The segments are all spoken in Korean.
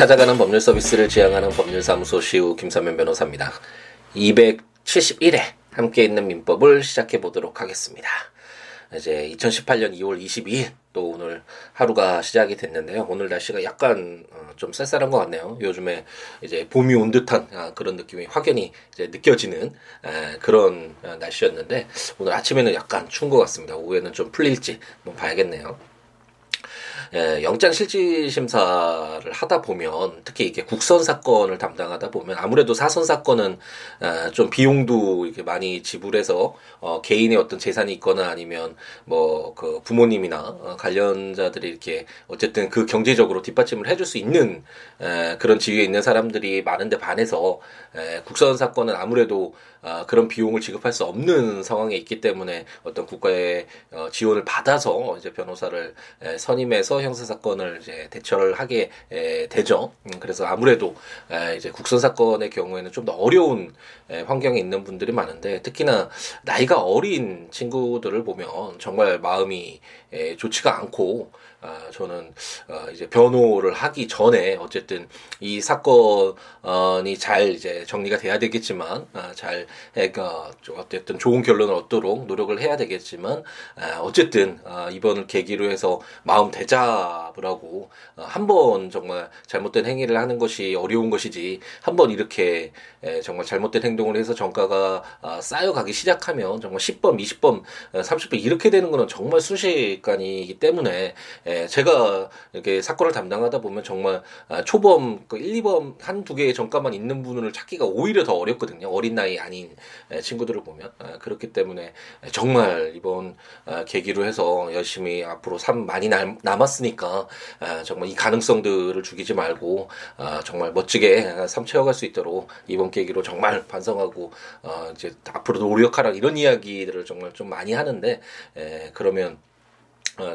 찾아가는 법률 서비스를 지향하는 법률사무소 시우 김사면 변호사입니다. 271회 함께 있는 민법을 시작해 보도록 하겠습니다. 이제 2018년 2월 22일 또 오늘 하루가 시작이 됐는데요. 오늘 날씨가 약간 어, 좀 쌀쌀한 것 같네요. 요즘에 이제 봄이 온 듯한 아, 그런 느낌이 확연히 이제 느껴지는 그런 어, 날씨였는데 오늘 아침에는 약간 추운 것 같습니다. 오후에는 좀 풀릴지 한번 봐야겠네요. 예, 영장 실질 심사를 하다 보면 특히 이게 국선 사건을 담당하다 보면 아무래도 사선 사건은 어, 좀 비용도 이렇게 많이 지불해서 어, 개인의 어떤 재산이 있거나 아니면 뭐 그 부모님이나 어, 관련자들이 이렇게 어쨌든 그 경제적으로 뒷받침을 해줄 수 있는 에, 그런 지위에 있는 사람들이 많은데 반해서 에, 국선 사건은 아무래도 어, 그런 비용을 지급할 수 없는 상황에 있기 때문에 어떤 국가의 어, 지원을 받아서 이제 변호사를 에, 선임해서 형사 사건을 이제 대처를 하게 에, 되죠. 음, 그래서 아무래도 에, 이제 국선 사건의 경우에는 좀 더 어려운 에, 환경에 있는 분들이 많은데 특히나 나이가 어린 친구들을 보면 정말 마음이 에, 좋지가 않고 아, 저는 어, 이제 변호를 하기 전에 어쨌든 이 사건이 잘 이제 정리가 돼야 되겠지만 아, 잘 해가 어쨌든 좋은 결론을 얻도록 노력을 해야 되겠지만 아, 어쨌든 아, 이번을 계기로 해서 마음 대잡을 하고 아, 한번 정말 잘못된 행위를 하는 것이 어려운 것이지 한 번 이렇게 에, 정말 잘못된 행동을 해서 정가가 아, 쌓여가기 시작하면 정말 10번, 20번, 30번 이렇게 되는 거는 정말 순식간이기 때문에 예, 제가 이렇게 사건을 담당하다 보면 정말 아, 초범 그 1, 2범 한 두 개의 전과만 있는 분을 찾기가 오히려 더 어렵거든요. 어린 나이 아닌 예, 친구들을 보면 아, 그렇기 때문에 정말 이번 아, 계기로 해서 열심히 앞으로 삶 많이 남았으니까 정말 이 가능성들을 죽이지 말고 정말 멋지게 삶 채워갈 수 있도록 이번 계기로 정말 반성하고 어, 이제 앞으로 노력하라 이런 이야기들을 정말 좀 많이 하는데 그러면 어,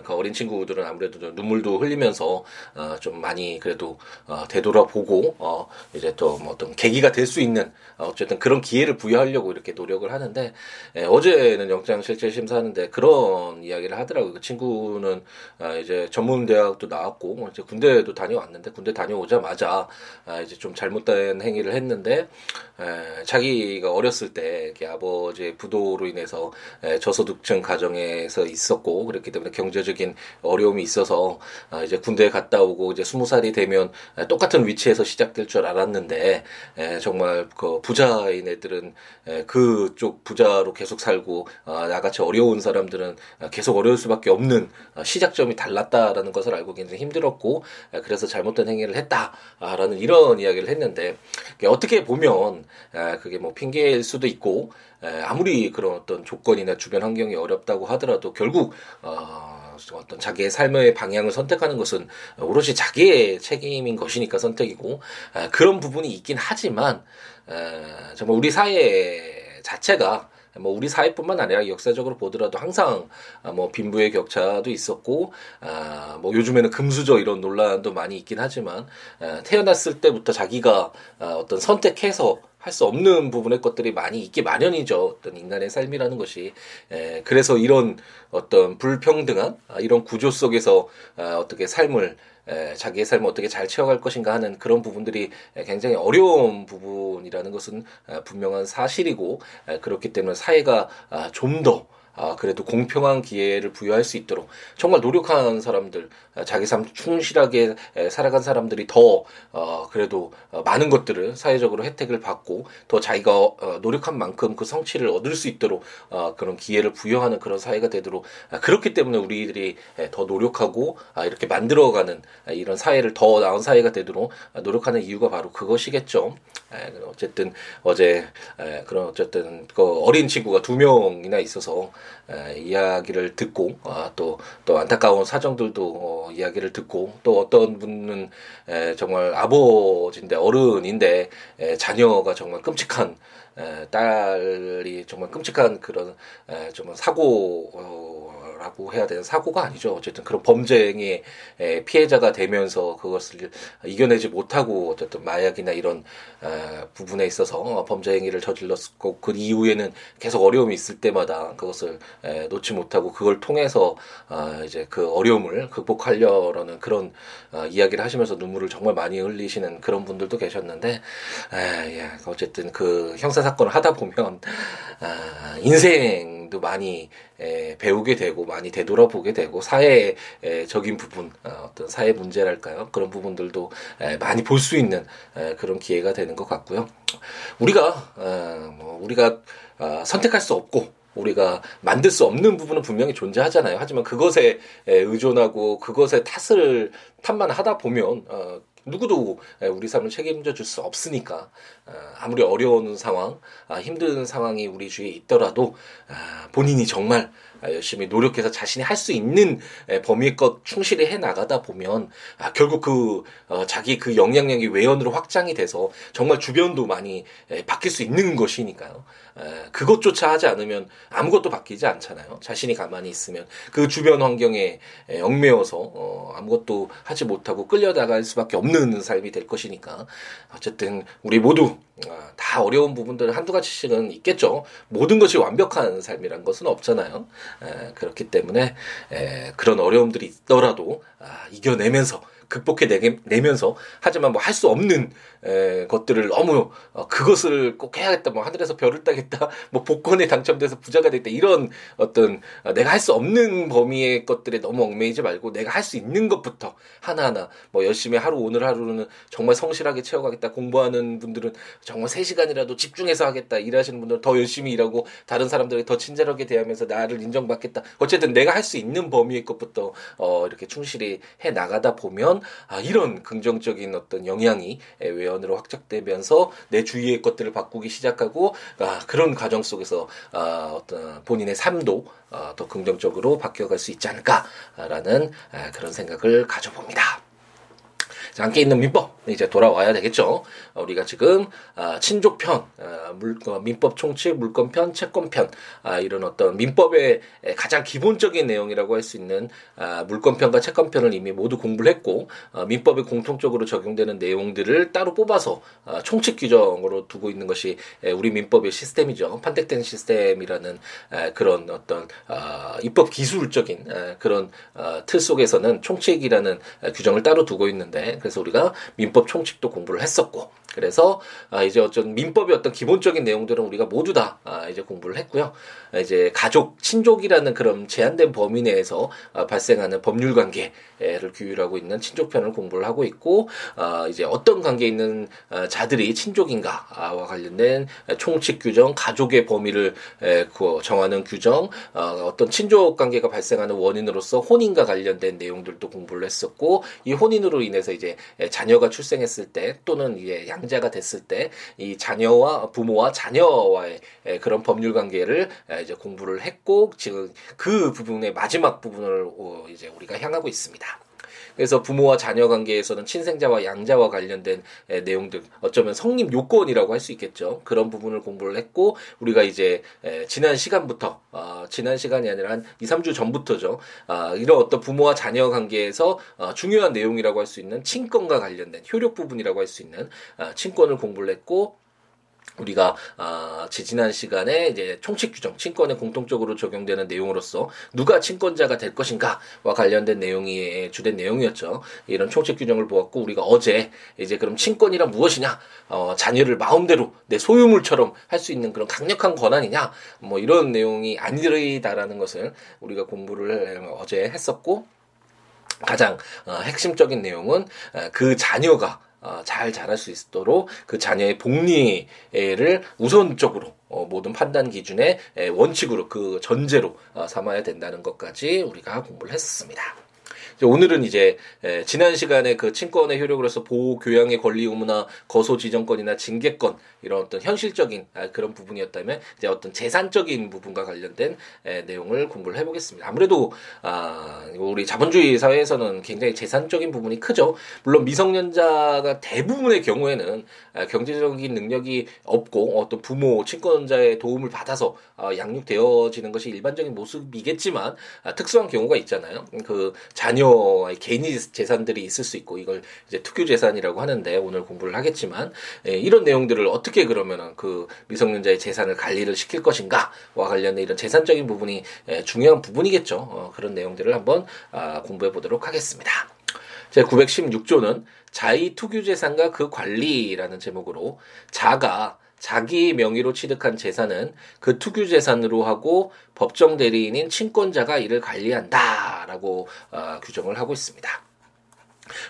그 어린 친구들은 아무래도 눈물도 흘리면서 어, 좀 많이 그래도 어, 되돌아보고 어, 이제 또 뭐 어떤 계기가 될 수 있는 어, 어쨌든 그런 기회를 부여하려고 이렇게 노력을 하는데 예, 어제는 영장 실질 심사하는데 그런 이야기를 하더라고요. 그 친구는 아, 이제 전문 대학도 나왔고 이제 군대도 다녀왔는데 군대 다녀오자마자 아, 이제 좀 잘못된 행위를 했는데 에, 자기가 어렸을 때 아버지의 부도로 인해서 에, 저소득층 가정에서 있었고 그렇기 때문에 경제 적인 어려움이 있어서 아, 이제 군대에 갔다 오고 이제 스무 살이 되면 똑같은 위치에서 시작될 줄 알았는데 에, 정말 그 부자인 애들은 에, 그쪽 부자로 계속 살고 아, 나같이 어려운 사람들은 계속 어려울 수밖에 없는 아, 시작점이 달랐다라는 것을 알고 굉장히 힘들었고 에, 그래서 잘못된 행위를 했다라는 이런 이야기를 했는데 어떻게 보면 에, 그게 뭐 핑계일 수도 있고 에, 아무리 그런 어떤 조건이나 주변 환경이 어렵다고 하더라도 결국 어, 어떤 자기의 삶의 방향을 선택하는 것은 오롯이 자기의 책임인 것이니까 선택이고 그런 부분이 있긴 하지만 정말 우리 사회 자체가 뭐 우리 사회뿐만 아니라 역사적으로 보더라도 항상 뭐 빈부의 격차도 있었고 아뭐 요즘에는 금수저 이런 논란도 많이 있긴 하지만 태어났을 때부터 자기가 어떤 선택해서 할 수 없는 부분의 것들이 많이 있기 마련이죠. 어떤 인간의 삶이라는 것이. 에, 그래서 이런 어떤 불평등한 아, 이런 구조 속에서 아, 어떻게 삶을 에, 자기의 삶을 어떻게 잘 채워갈 것인가 하는 그런 부분들이 굉장히 어려운 부분이라는 것은 아, 분명한 사실이고 에, 그렇기 때문에 사회가 아, 좀더 아, 그래도 공평한 기회를 부여할 수 있도록 정말 노력하는 사람들, 아, 자기 삶 충실하게 살아간 사람들이 더 어, 그래도 어, 많은 것들을 사회적으로 혜택을 받고 더 자기가 어, 노력한 만큼 그 성취를 얻을 수 있도록 어, 그런 기회를 부여하는 그런 사회가 되도록 아, 그렇기 때문에 우리들이 더 노력하고 아, 이렇게 만들어가는 아, 이런 사회를 더 나은 사회가 되도록 노력하는 이유가 바로 그것이겠죠. 어쨌든 어제 그런 어쨌든 그 어린 친구가 두 명이나 있어서 이야기를 듣고 아, 또, 또 안타까운 사정들도 어, 이야기를 듣고 또 어떤 분은 정말 아버지인데 어른인데 자녀가 정말 끔찍한 딸이 정말 끔찍한 그런 정말 사고 어, 라고 해야 되는 사고가 아니죠. 어쨌든 그런 범죄행위의 피해자가 되면서 그것을 이겨내지 못하고 어쨌든 마약이나 이런 어, 부분에 있어서 범죄행위를 저질렀고 그 이후에는 계속 어려움이 있을 때마다 그것을 놓지 못하고 그걸 통해서 어, 이제 그 어려움을 극복하려는 그런 어, 이야기를 하시면서 눈물을 정말 많이 흘리시는 그런 분들도 계셨는데 예, 어쨌든 그 형사 사건을 하다 보면 아, 인생 도 많이 에, 배우게 되고 많이 되돌아보게 되고 사회적인 부분 어, 어떤 사회 문제랄까요 그런 부분들도 에, 많이 볼 수 있는 에, 그런 기회가 되는 것 같고요. 우리가 어, 뭐 우리가 어, 선택할 수 없고 우리가 만들 수 없는 부분은 분명히 존재하잖아요. 하지만 그것에 의존하고 그것에 탓을 탓만 하다 보면 어, 누구도 우리 삶을 책임져 줄 수 없으니까 어, 아무리 어려운 상황, 아, 힘든 상황이 우리 주위에 있더라도 아, 본인이 정말 열심히 노력해서 자신이 할 수 있는 범위의 것 충실히 해 나가다 보면 아, 결국 그 어, 자기 그 영향력이 외연으로 확장이 돼서 정말 주변도 많이 바뀔 수 있는 것이니까요. 그것조차 하지 않으면 아무것도 바뀌지 않잖아요. 자신이 가만히 있으면 그 주변 환경에 얽매여서 어, 아무것도 하지 못하고 끌려나갈 수밖에 없는 삶이 될 것이니까 어쨌든 우리 모두 아, 다 어려운 부분들은 한두 가지씩은 있겠죠. 모든 것이 완벽한 삶이란 것은 없잖아요. 에, 그렇기 때문에 에, 그런 어려움들이 있더라도 아, 이겨내면서 극복해 내면서 하지만 뭐 할 수 없는 에, 것들을 너무 어, 그것을 꼭 해야겠다 뭐 하늘에서 별을 따겠다 뭐 복권에 당첨돼서 부자가 됐다 이런 어떤 어, 내가 할 수 없는 범위의 것들에 너무 얽매이지 말고 내가 할 수 있는 것부터 하나하나 뭐 열심히 하루 오늘 하루는 정말 성실하게 채워가겠다 공부하는 분들은 정말 3시간이라도 집중해서 하겠다 일하시는 분들은 더 열심히 일하고 다른 사람들에게 더 친절하게 대하면서 나를 인정받겠다. 어쨌든 내가 할 수 있는 범위의 것부터 어 이렇게 충실히 해 나가다 보면 보면 아, 이런 긍정적인 어떤 영향이 외연으로 확장되면서 내 주위의 것들을 바꾸기 시작하고 아, 그런 과정 속에서 아, 어떤 본인의 삶도 아, 더 긍정적으로 바뀌어갈 수 있지 않을까라는 아, 그런 생각을 가져봅니다. 자, 함께 있는 민법 이제 돌아와야 되겠죠. 어, 우리가 지금 아, 친족편, 아, 물, 어, 민법 총칙, 물권편, 채권편 아, 이런 어떤 민법의 가장 기본적인 내용이라고 할 수 있는 아, 물권편과 채권편을 이미 모두 공부를 했고 어, 민법에 공통적으로 적용되는 내용들을 따로 뽑아서 아, 총칙 규정으로 두고 있는 것이 에, 우리 민법의 시스템이죠. 판택된 시스템이라는 에, 그런 어떤 아, 입법 기술적인 에, 그런 어, 틀 속에서는 총칙이라는 규정을 따로 두고 있는데 그래서 우리가 민법 총칙도 공부를 했었고 그래서 아 이제 어떤 민법의 어떤 기본적인 내용들은 우리가 모두 다 아, 이제 공부를 했고요. 아, 이제 가족 친족이라는 그런 제한된 범위 내에서 아, 발생하는 법률 관계를 규율하고 있는 친족편을 공부를 하고 있고 아 이제 어떤 관계에 있는 아, 자들이 친족인가와 관련된 총칙 규정, 가족의 범위를 에, 그 정하는 규정, 어, 어떤 친족 관계가 발생하는 원인으로서 혼인과 관련된 내용들도 공부를 했었고 이 혼인으로 인해서 이제 자녀가 출생했을 때 또는 이제 양 양자가 됐을 때 이 자녀와 부모와 자녀와의 그런 법률 관계를 이제 공부를 했고 지금 그 부분의 마지막 부분을 어, 이제 우리가 향하고 있습니다. 그래서 부모와 자녀 관계에서는 친생자와 양자와 관련된 내용들 어쩌면 성립 요건이라고 할 수 있겠죠. 그런 부분을 공부를 했고 우리가 이제 지난 시간부터 어, 지난 시간이 아니라 한 2, 3주 전부터죠. 어, 이런 어떤 부모와 자녀 관계에서 어, 중요한 내용이라고 할 수 있는 친권과 관련된 효력 부분이라고 할 수 있는 어, 친권을 공부를 했고 우리가 아, 지지난 시간에 이제 총칙 규정, 친권에 공통적으로 적용되는 내용으로서 누가 친권자가 될 것인가와 관련된 내용이 주된 내용이었죠. 이런 총칙 규정을 보았고 우리가 어제 이제 그럼 친권이란 무엇이냐, 어, 자녀를 마음대로 내 소유물처럼 할 수 있는 그런 강력한 권한이냐, 뭐 이런 내용이 아니다라는 것을 우리가 공부를 어제 했었고 가장 어, 핵심적인 내용은 어, 그 자녀가 어, 잘 자랄 수 있도록 그 자녀의 복리를 우선적으로 어, 모든 판단 기준의 원칙으로 그 전제로 어, 삼아야 된다는 것까지 우리가 공부를 했었습니다. 오늘은 이제 지난 시간에 그 친권의 효력으로서 보호 교양의 권리 의무나 거소 지정권이나 징계권 이런 어떤 현실적인 아, 그런 부분이었다면 이제 어떤 재산적인 부분과 관련된 내용을 공부를 해보겠습니다. 아무래도 아, 우리 자본주의 사회에서는 굉장히 재산적인 부분이 크죠. 물론 미성년자가 대부분의 경우에는 아, 경제적인 능력이 없고 어떤 부모 친권자의 도움을 받아서 양육되어지는 것이 일반적인 모습이겠지만 특수한 경우가 있잖아요. 그 자녀 의 개인이 재산들이 있을 수 있고 이걸 이제 특유 재산이라고 하는데 오늘 공부를 하겠지만 예, 이런 내용들을 어떻게 그러면은 그 미성년자의 재산을 관리를 시킬 것인가와 관련된 이런 재산적인 부분이 예, 중요한 부분이겠죠. 어, 그런 내용들을 한번 아, 공부해 보도록 하겠습니다. 제 916조는 자의 투규 재산과 그 관리라는 제목으로 자가 자기 명의로 취득한 재산은 그 투규 재산으로 하고 법정 대리인인 친권자가 이를 관리한다라고 어, 규정을 하고 있습니다.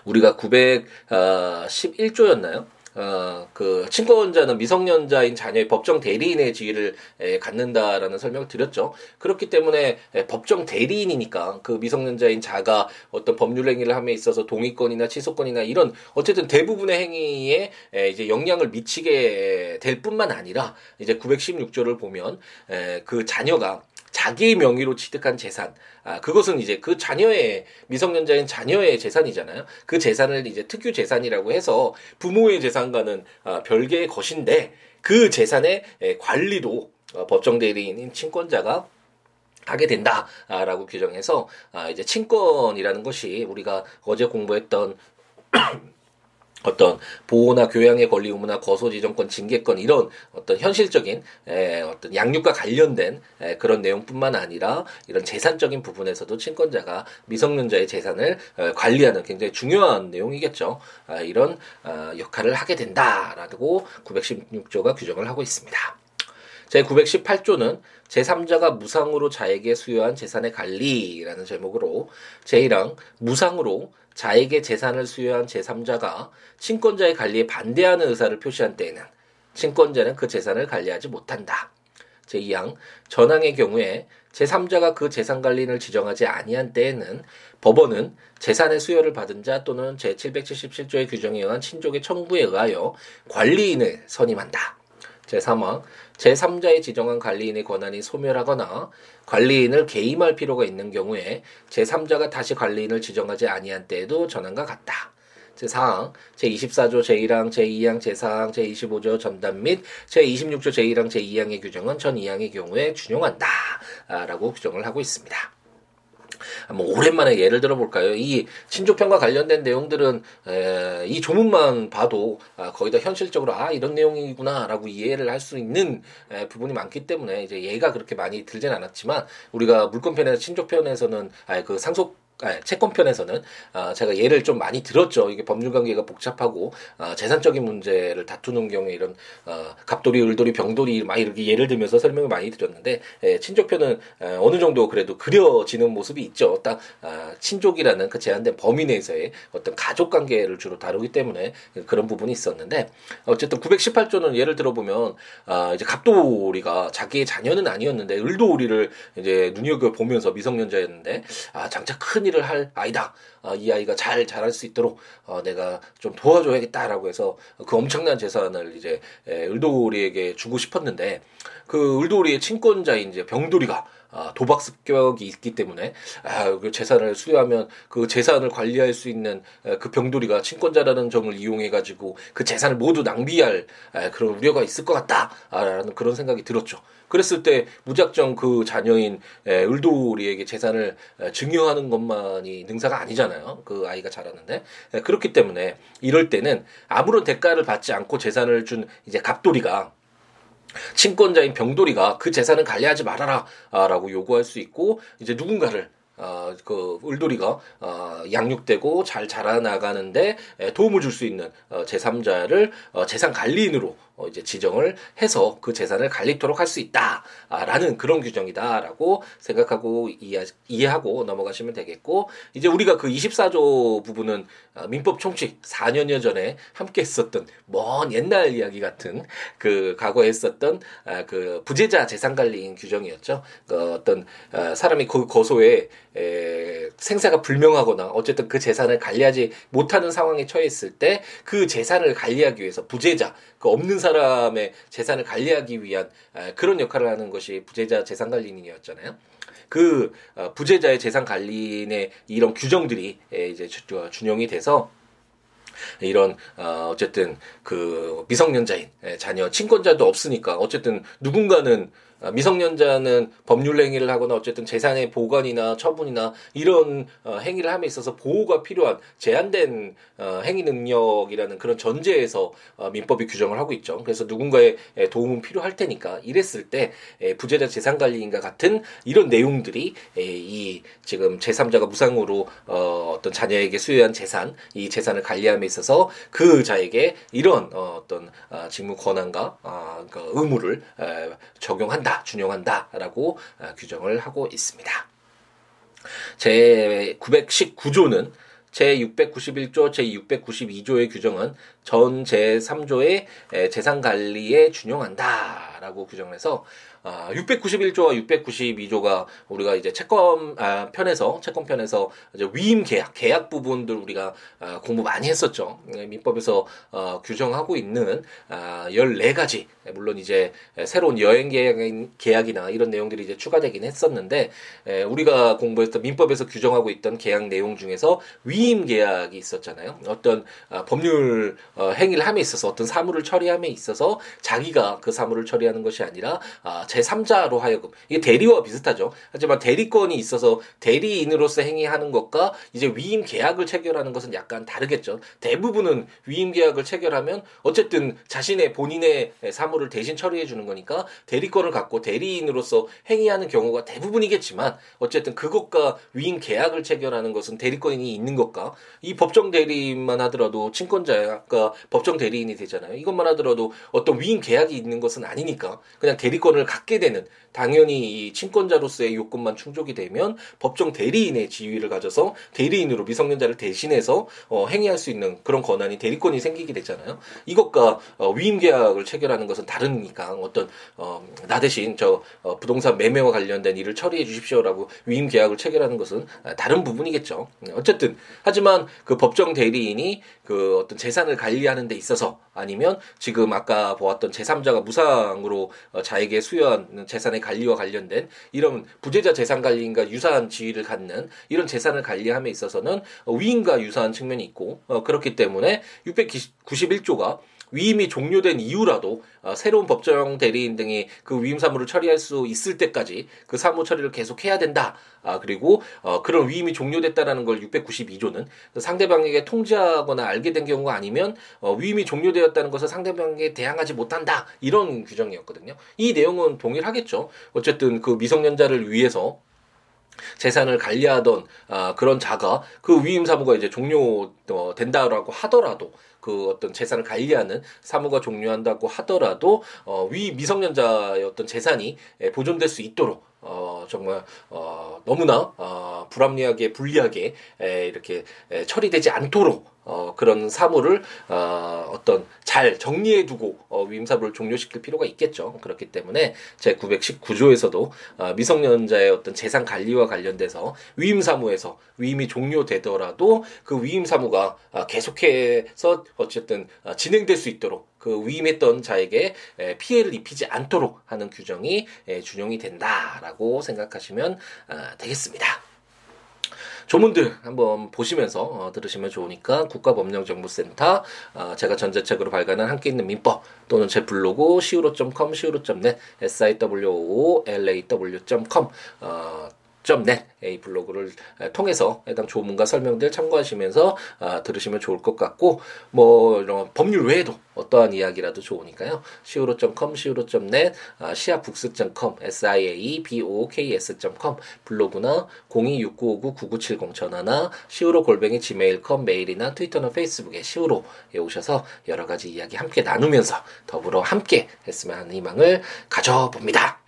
우리가 911조였나요? 어, 그 친권자는 미성년자인 자녀의 법정 대리인의 지위를 에, 갖는다라는 설명을 드렸죠. 그렇기 때문에 에, 법정 대리인이니까 그 미성년자인 자가 어떤 법률 행위를 함에 있어서 동의권이나 취소권이나 이런 어쨌든 대부분의 행위에 에, 이제 영향을 미치게 될 뿐만 아니라 이제 916조를 보면 에, 그 자녀가 자기 명의로 취득한 재산, 아, 그것은 이제 그 자녀의 미성년자인 자녀의 재산이잖아요. 그 재산을 이제 특유 재산이라고 해서 부모의 재산과는 아, 별개의 것인데 그 재산의 관리도 어, 법정 대리인인 친권자가 하게 된다라고 규정해서 아, 이제 친권이라는 것이 우리가 어제 공부했던 어떤 보호나 교양의 권리 의무나 거소지정권 징계권 이런 어떤 현실적인 에, 어떤 양육과 관련된 에, 그런 내용뿐만 아니라 이런 재산적인 부분에서도 친권자가 미성년자의 재산을 에, 관리하는 굉장히 중요한 내용이겠죠. 아, 이런 아, 역할을 하게 된다라고 916조가 규정을 하고 있습니다. 제 918조는 제3자가 무상으로 자에게 수여한 재산의 관리라는 제목으로 제1항 무상으로 자에게 재산을 수여한 제3자가 친권자의 관리에 반대하는 의사를 표시한 때에는 친권자는 그 재산을 관리하지 못한다. 제2항 전항의 경우에 제3자가 그 재산 관리인을 지정하지 아니한 때에는 법원은 재산의 수여를 받은 자 또는 제777조의 규정에 의한 친족의 청구에 의하여 관리인을 선임한다. 제3항 제3자의 지정한 관리인의 권한이 소멸하거나 관리인을 개임할 필요가 있는 경우에 제3자가 다시 관리인을 지정하지 아니한 때에도 전환과 같다. 제4항, 제24조 제1항, 제2항, 제4항, 제25조 전담 및 제26조 제1항, 제2항의 규정은 전 2항의 경우에 준용한다. 라고 규정을 하고 있습니다. 한번 오랜만에 예를 들어 볼까요? 이 친족편과 관련된 내용들은 에, 이 조문만 봐도 아, 거의 다 현실적으로 아 이런 내용이구나라고 이해를 할 수 있는 에, 부분이 많기 때문에 이제 예가 그렇게 많이 들진 않았지만 우리가 물권편에서 친족편에서는 아, 그 상속 아, 채권편에서는 아, 제가 예를 좀 많이 들었죠. 이게 법률 관계가 복잡하고 아, 재산적인 문제를 다투는 경우에 이런 아, 갑돌이, 을돌이, 병돌이 막 이렇게 예를 들면서 설명을 많이 드렸는데 예, 친족편은 아, 어느 정도 그래도 그려지는 모습이 있죠. 딱 아, 친족이라는 그 제한된 범위 내에서의 어떤 가족 관계를 주로 다루기 때문에 그런 부분이 있었는데 어쨌든 918조는 예를 들어보면 아, 이제 갑돌이가 자기의 자녀는 아니었는데 을돌이를 이제 눈여겨 보면서 미성년자였는데 아, 장차 큰 일을 할 아이다. 어, 이 아이가 잘 자랄 수 있도록 어, 내가 좀 도와줘야겠다라고 해서 그 엄청난 재산을 이제 에, 을돌이에게 주고 싶었는데 그 을돌이의 친권자인 이제 병돌이가 아, 도박 습격이 있기 때문에 아, 그 재산을 수여하면 그 재산을 관리할 수 있는 그 병돌이가 친권자라는 점을 이용해 가지고 그 재산을 모두 낭비할 그런 우려가 있을 것 같다라는 그런 생각이 들었죠. 그랬을 때 무작정 그 자녀인 을돌이에게 재산을 증여하는 것만이 능사가 아니잖아요. 그 아이가 자랐는데 그렇기 때문에 이럴 때는 아무런 대가를 받지 않고 재산을 준 이제 갑돌이가 친권자인 병돌이가 그 재산을 관리하지 말아라 라고 요구할 수 있고 이제 누군가를 어, 그 울돌이가 어, 양육되고 잘 자라나가는데 도움을 줄 수 있는 어, 제3자를 어, 재산 관리인으로 어, 이제 지정을 해서 그 재산을 관리토록 할 수 있다라는 그런 규정이다라고 생각하고 이해, 이해 하고 넘어가시면 되겠고 이제 우리가 그 24조 부분은 어, 민법 총칙 4년여 전에 함께 했었던 먼 옛날 이야기 같은 그 과거에 했었던 아, 그 부재자 재산 관리인 규정이었죠. 그 어떤 어, 사람이 그 거소에 에, 생사가 불명하거나 어쨌든 그 재산을 관리하지 못하는 상황에 처했을 때 그 재산을 관리하기 위해서 부재자 그 없는 사람의 재산을 관리하기 위한 에, 그런 역할을 하는 것이 부재자 재산 관리인이었잖아요. 그 어, 부재자의 재산 관리인의 이런 규정들이 에, 이제 준용이 돼서 이런 어 어쨌든 그 미성년자인 예, 자녀 친권자도 없으니까 어쨌든 누군가는 아, 미성년자는 법률 행위를 하거나 어쨌든 재산의 보관이나 처분이나 이런 어, 행위를 함에 있어서 보호가 필요한 제한된 어, 행위 능력이라는 그런 전제에서 어, 민법이 규정을 하고 있죠. 그래서 누군가의 도움은 필요할 테니까 이랬을 때 부재자 재산 관리인과 같은 이런 내용들이 이 지금 제3자가 무상으로 어떤 자녀에게 수여한 재산, 이 재산을 관리함에 있어서 그 자에게 이런 어떤 아, 직무 권한과 아, 그 의무를 적용한 다. 준용한다라고 어, 규정을 하고 있습니다. 제 919조는 제 691조, 제 692조의 규정은 전 제3조의 재산 관리에 준용한다라고 규정해서 아, 691조와 692조가 우리가 이제 채권 아, 편에서 채권 편에서 이제 위임 계약 계약 부분들 우리가 아, 공부 많이 했었죠. 예, 민법에서 어, 규정하고 있는 아, 14가지 물론 이제 새로운 여행 계약, 계약 이나 이런 내용들이 이제 추가되긴 했었는데 에, 우리가 공부했던 민법에서 규정하고 있던 계약 내용 중에서 위임 계약이 있었잖아요. 어떤 아, 법률 어, 행위를 함에 있어서 어떤 사물을 처리함에 있어서 자기가 그 사물을 처리하는 것이 아니라 아, 제3자로 하여금 이게 대리와 비슷하죠. 하지만 대리권이 있어서 대리인으로서 행위하는 것과 이제 위임 계약을 체결하는 것은 약간 다르겠죠. 대부분은 위임 계약을 체결하면 어쨌든 자신의 본인의 사물을 대신 처리해 주는 거니까 대리권을 갖고 대리인으로서 행위하는 경우가 대부분이겠지만 어쨌든 그것과 위임 계약을 체결하는 것은 대리권이 있는 것과 이 법정 대리인만 하더라도 친권자가 법정 대리인이 되잖아요. 이것만 하더라도 어떤 위임 계약이 있는 것은 아니니까 그냥 대리권을 갖 갖게 되는 당연히 이 친권자로서의 요건만 충족이 되면 법정 대리인의 지위를 가져서 대리인으로 미성년자를 대신해서 어, 행위할 수 있는 그런 권한이 대리권이 생기게 되잖아요. 이것과 어, 위임 계약을 체결하는 것은 다르니까 어떤 어, 나 대신 저 어, 부동산 매매와 관련된 일을 처리해 주십시오라고 위임 계약을 체결하는 것은 다른 부분이겠죠. 어쨌든 하지만 그 법정 대리인이 그 어떤 재산을 관리하는 데 있어서 아니면 지금 아까 보았던 제3자가 무상으로 어, 자에게 수여한 재산의 관리와 관련된 이런 부재자 재산 관리인과 유사한 지위를 갖는 이런 재산을 관리함에 있어서는 위임과 유사한 측면이 있고 어, 그렇기 때문에 691조가 위임이 종료된 이후라도 어, 새로운 법정 대리인 등이 그 위임 사무를 처리할 수 있을 때까지 그 사무 처리를 계속 해야 된다. 아 그리고 어, 그런 위임이 종료됐다라는 걸 692조는 상대방에게 통지하거나 알게 된 경우가 아니면 어, 위임이 종료되었다는 것을 상대방에게 대항하지 못한다 이런 규정이었거든요. 이 내용은 동일하겠죠. 어쨌든 그 미성년자를 위해서 재산을 관리하던 아, 그런 자가 그 위임 사무가 이제 종료된다라고 하더라도 그 어떤 재산을 관리하는 사무가 종료한다고 하더라도 어, 위 미성년자의 어떤 재산이 보존될 수 있도록 어, 정말, 어, 너무나, 어, 불합리하게, 불리하게, 에, 이렇게, 에, 처리되지 않도록, 어, 그런 사무를, 어, 어떤, 잘 정리해두고, 어, 위임사무를 종료시킬 필요가 있겠죠. 그렇기 때문에, 제 919조에서도, 어, 미성년자의 어떤 재산 관리와 관련돼서, 위임사무에서 위임이 종료되더라도, 그 위임사무가, 어, 계속해서, 어쨌든, 어, 진행될 수 있도록, 그 위임했던 자에게 피해를 입히지 않도록 하는 규정이 준용이 된다라고 생각하시면 아, 되겠습니다. 조문들 한번 보시면서 어, 들으시면 좋으니까 국가법령정보센터 어, 제가 전자책으로 발간한 함께 있는 민법 또는 제 블로그 siwo.com siwo.net siwo.law.com 어, net 이 블로그를 통해서 해당 조문과 설명들 참고하시면서 아, 들으시면 좋을 것 같고 뭐 이런 법률 외에도 어떠한 이야기라도 좋으니까요. siwo.com, siwo.net, 아, siabooks.com, siaboks.com 블로그나 026959-9970 전화나 siwo 골뱅이 gmail.com 메일이나 트위터나 페이스북에 siwo에 오셔서 여러 가지 이야기 함께 나누면서 더불어 함께 했으면 하는 희망을 가져봅니다.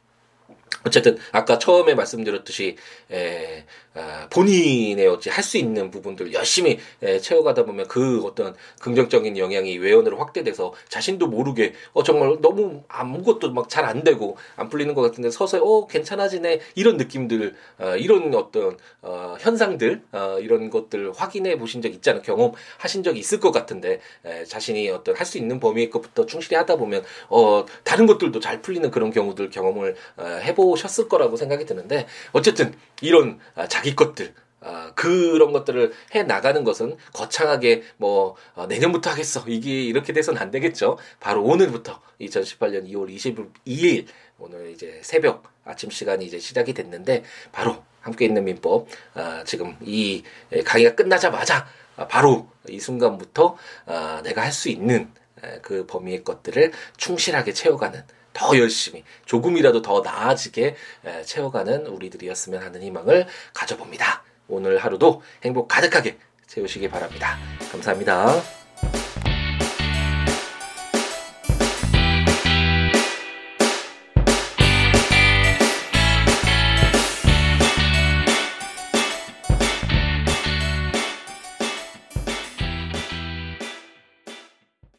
어쨌든 아까 처음에 말씀드렸듯이 에, 아, 본인의 어찌 할 수 있는 부분들 열심히 에, 채워가다 보면 그 어떤 긍정적인 영향이 외연으로 확대돼서 자신도 모르게 어 정말 너무 아무것도 막 잘 안 되고 안 풀리는 것 같은데 서서히 어 괜찮아지네 이런 느낌들 어, 이런 어떤 어, 현상들 어, 이런 것들 확인해 보신 적 있잖아요 경험 하신 적 있을 것 같은데 에, 자신이 어떤 할 수 있는 범위의 것부터 충실히 하다 보면 어 다른 것들도 잘 풀리는 그런 경우들 경험을 어, 해보셨을 거라고 생각이 드는데 어쨌든 이런 아, 자기 것들 아, 그런 것들을 해 나가는 것은 거창하게 뭐 어, 내년부터 하겠어 이게 이렇게 돼서는 안 되겠죠. 바로 오늘부터 2018년 2월 22일 오늘 이제 새벽 아침 시간이 이제 시작이 됐는데 바로 함께 있는 민법 아, 지금 이 강의가 끝나자마자 아, 바로 이 순간부터 아, 내가 할 수 있는 그 범위의 것들을 충실하게 채워가는 더 열심히 조금이라도 더 나아지게 채워가는 우리들이었으면 하는 희망을 가져봅니다. 오늘 하루도 행복 가득하게 채우시기 바랍니다. 감사합니다.